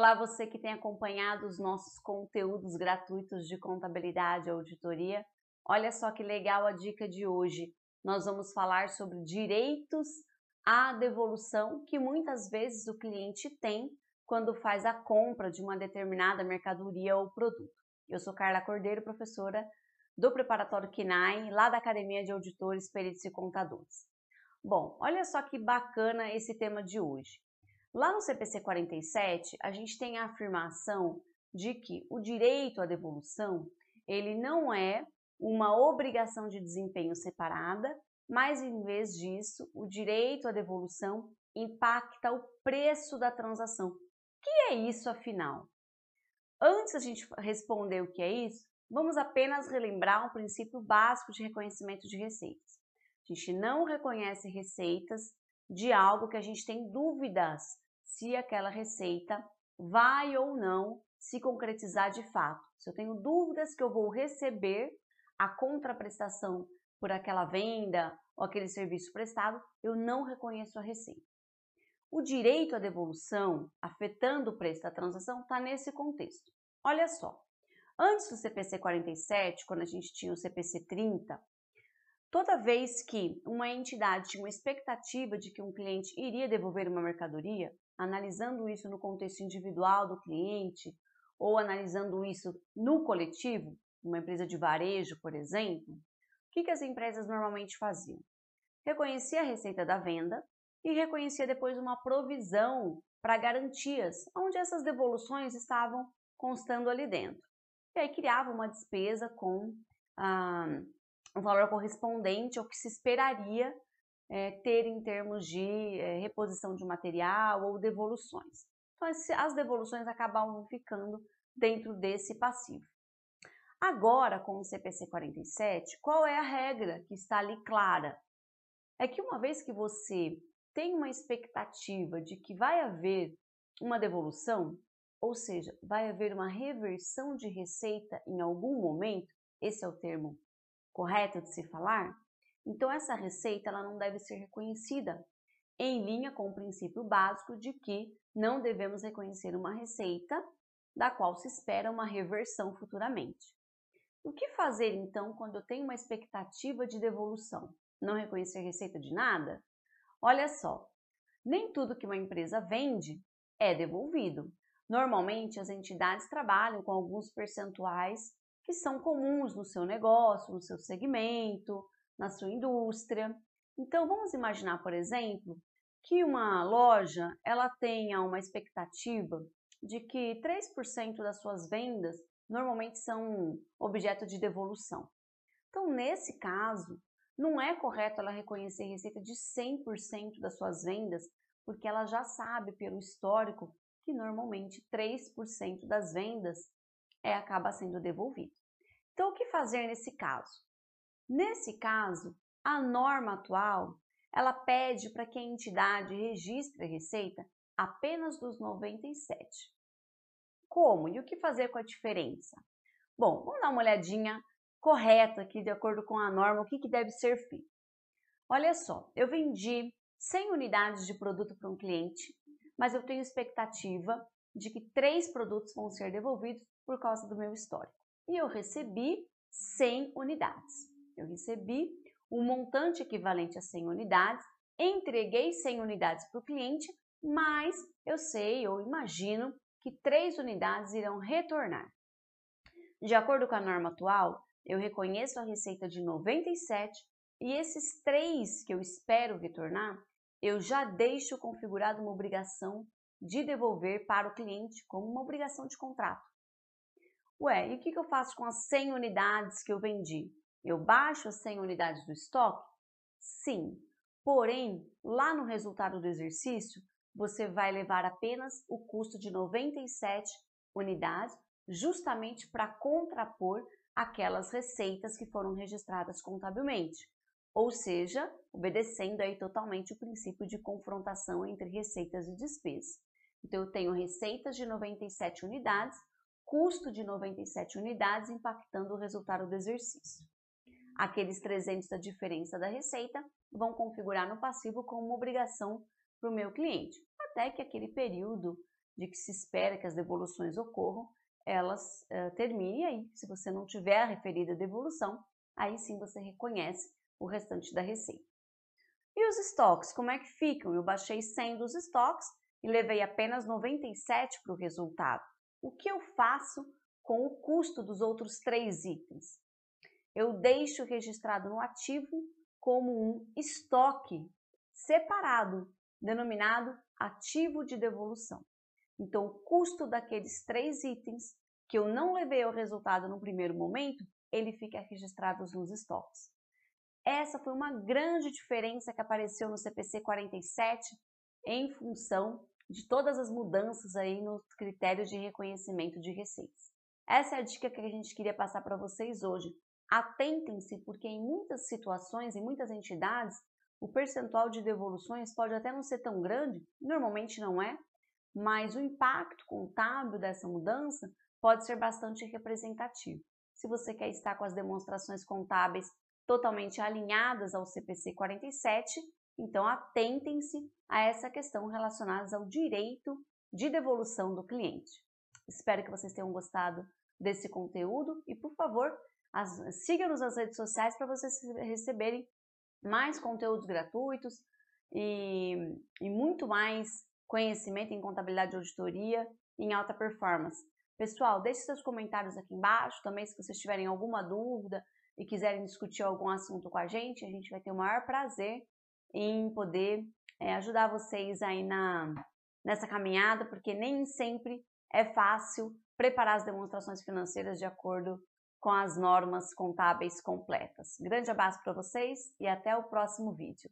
Olá, você que tem acompanhado os nossos conteúdos gratuitos de contabilidade e auditoria. Olha só que legal a dica de hoje. Nós vamos falar sobre direitos à devolução que muitas vezes o cliente tem quando faz a compra de uma determinada mercadoria ou produto. Eu sou Carla Cordeiro, professora do preparatório KINAI, lá da Academia de Auditores, Peritos e Contadores. Bom, olha só que bacana esse tema de hoje. Lá no CPC 47, a gente tem a afirmação de que o direito à devolução, ele não é uma obrigação de desempenho separada, mas em vez disso, o direito à devolução impacta o preço da transação. O que é isso afinal? Antes a gente responder o que é isso, vamos apenas relembrar um princípio básico de reconhecimento de receitas. A gente não reconhece receitas de algo que a gente tem dúvidas se aquela receita vai ou não se concretizar de fato. Se eu tenho dúvidas que eu vou receber a contraprestação por aquela venda ou aquele serviço prestado, eu não reconheço a receita. O direito à devolução, afetando o preço da transação, está nesse contexto. Olha só, antes do CPC 47, quando a gente tinha o CPC 30, Toda vez que uma entidade tinha uma expectativa de que um cliente iria devolver uma mercadoria, analisando isso no contexto individual do cliente ou analisando isso no coletivo, uma empresa de varejo, por exemplo, o que, as empresas normalmente faziam? Reconhecia a receita da venda e reconhecia depois uma provisão para garantias, onde essas devoluções estavam constando ali dentro. E aí criava uma despesa com ah, o valor correspondente ao que se esperaria é, ter em termos de é, reposição de material ou devoluções. Então, as devoluções acabavam ficando dentro desse passivo. Agora, com o CPC 47, qual é a regra que está ali clara? É que uma vez que você tem uma expectativa de que vai haver uma devolução, ou seja, vai haver uma reversão de receita em algum momento, esse é o termo correto de se falar, então essa receita ela não deve ser reconhecida em linha com o princípio básico de que não devemos reconhecer uma receita da qual se espera uma reversão futuramente. O que fazer então quando eu tenho uma expectativa de devolução? Não reconhecer receita de nada? Olha só, nem tudo que uma empresa vende é devolvido. Normalmente as entidades trabalham com alguns percentuais que são comuns no seu negócio, no seu segmento, na sua indústria. Então, vamos imaginar, por exemplo, que uma loja ela tenha uma expectativa de que 3% das suas vendas normalmente são objeto de devolução. Então, nesse caso, não é correto ela reconhecer receita de 100% das suas vendas, porque ela já sabe pelo histórico que normalmente 3% das vendas é, acaba sendo devolvido. Então, o que fazer nesse caso? Nesse caso, a norma atual, ela pede para que a entidade registre a receita apenas dos 97. Como? E o que fazer com a diferença? Bom, vamos dar uma olhadinha correta aqui, de acordo com a norma, o que, que deve ser feito. Olha só, eu vendi 100 unidades de produto para um cliente, mas eu tenho expectativa de que três produtos vão ser devolvidos por causa do meu histórico e eu recebi 100 unidades. Eu recebi um montante equivalente a 100 unidades, entreguei 100 unidades para o cliente, mas eu sei ou imagino que 3 unidades irão retornar. De acordo com a norma atual, eu reconheço a receita de 97 e esses 3 que eu espero retornar, eu já deixo configurado uma obrigação de devolver para o cliente como uma obrigação de contrato. Ué, e o que, eu faço com as 100 unidades que eu vendi? Eu baixo as 100 unidades do estoque? Sim. Porém, lá no resultado do exercício, você vai levar apenas o custo de 97 unidades, justamente para contrapor aquelas receitas que foram registradas contabilmente. Ou seja, obedecendo aí totalmente o princípio de confrontação entre receitas e despesas. Então, eu tenho receitas de 97 unidades custo de 97 unidades impactando o resultado do exercício. Aqueles 300 da diferença da receita vão configurar no passivo como uma obrigação para o meu cliente, até que aquele período de que se espera que as devoluções ocorram, elas uh, terminem aí. Se você não tiver a referida devolução, aí sim você reconhece o restante da receita. E os estoques, como é que ficam? Eu baixei 100 dos estoques e levei apenas 97 para o resultado. O que eu faço com o custo dos outros três itens? Eu deixo registrado no ativo como um estoque separado, denominado ativo de devolução. Então, o custo daqueles três itens que eu não levei ao resultado no primeiro momento, ele fica registrado nos estoques. Essa foi uma grande diferença que apareceu no CPC 47 em função de todas as mudanças aí nos critérios de reconhecimento de receitas. Essa é a dica que a gente queria passar para vocês hoje. Atentem-se, porque em muitas situações, em muitas entidades, o percentual de devoluções pode até não ser tão grande, normalmente não é, mas o impacto contábil dessa mudança pode ser bastante representativo. Se você quer estar com as demonstrações contábeis totalmente alinhadas ao CPC 47, então atentem-se a essa questão relacionada ao direito de devolução do cliente. Espero que vocês tenham gostado desse conteúdo e, por favor, siga-nos nas redes sociais para vocês receberem mais conteúdos gratuitos e, e muito mais conhecimento em contabilidade e auditoria em alta performance. Pessoal, deixe seus comentários aqui embaixo também se vocês tiverem alguma dúvida e quiserem discutir algum assunto com a gente, a gente vai ter o maior prazer em poder é, ajudar vocês aí na, nessa caminhada, porque nem sempre é fácil preparar as demonstrações financeiras de acordo com as normas contábeis completas. Grande abraço para vocês e até o próximo vídeo.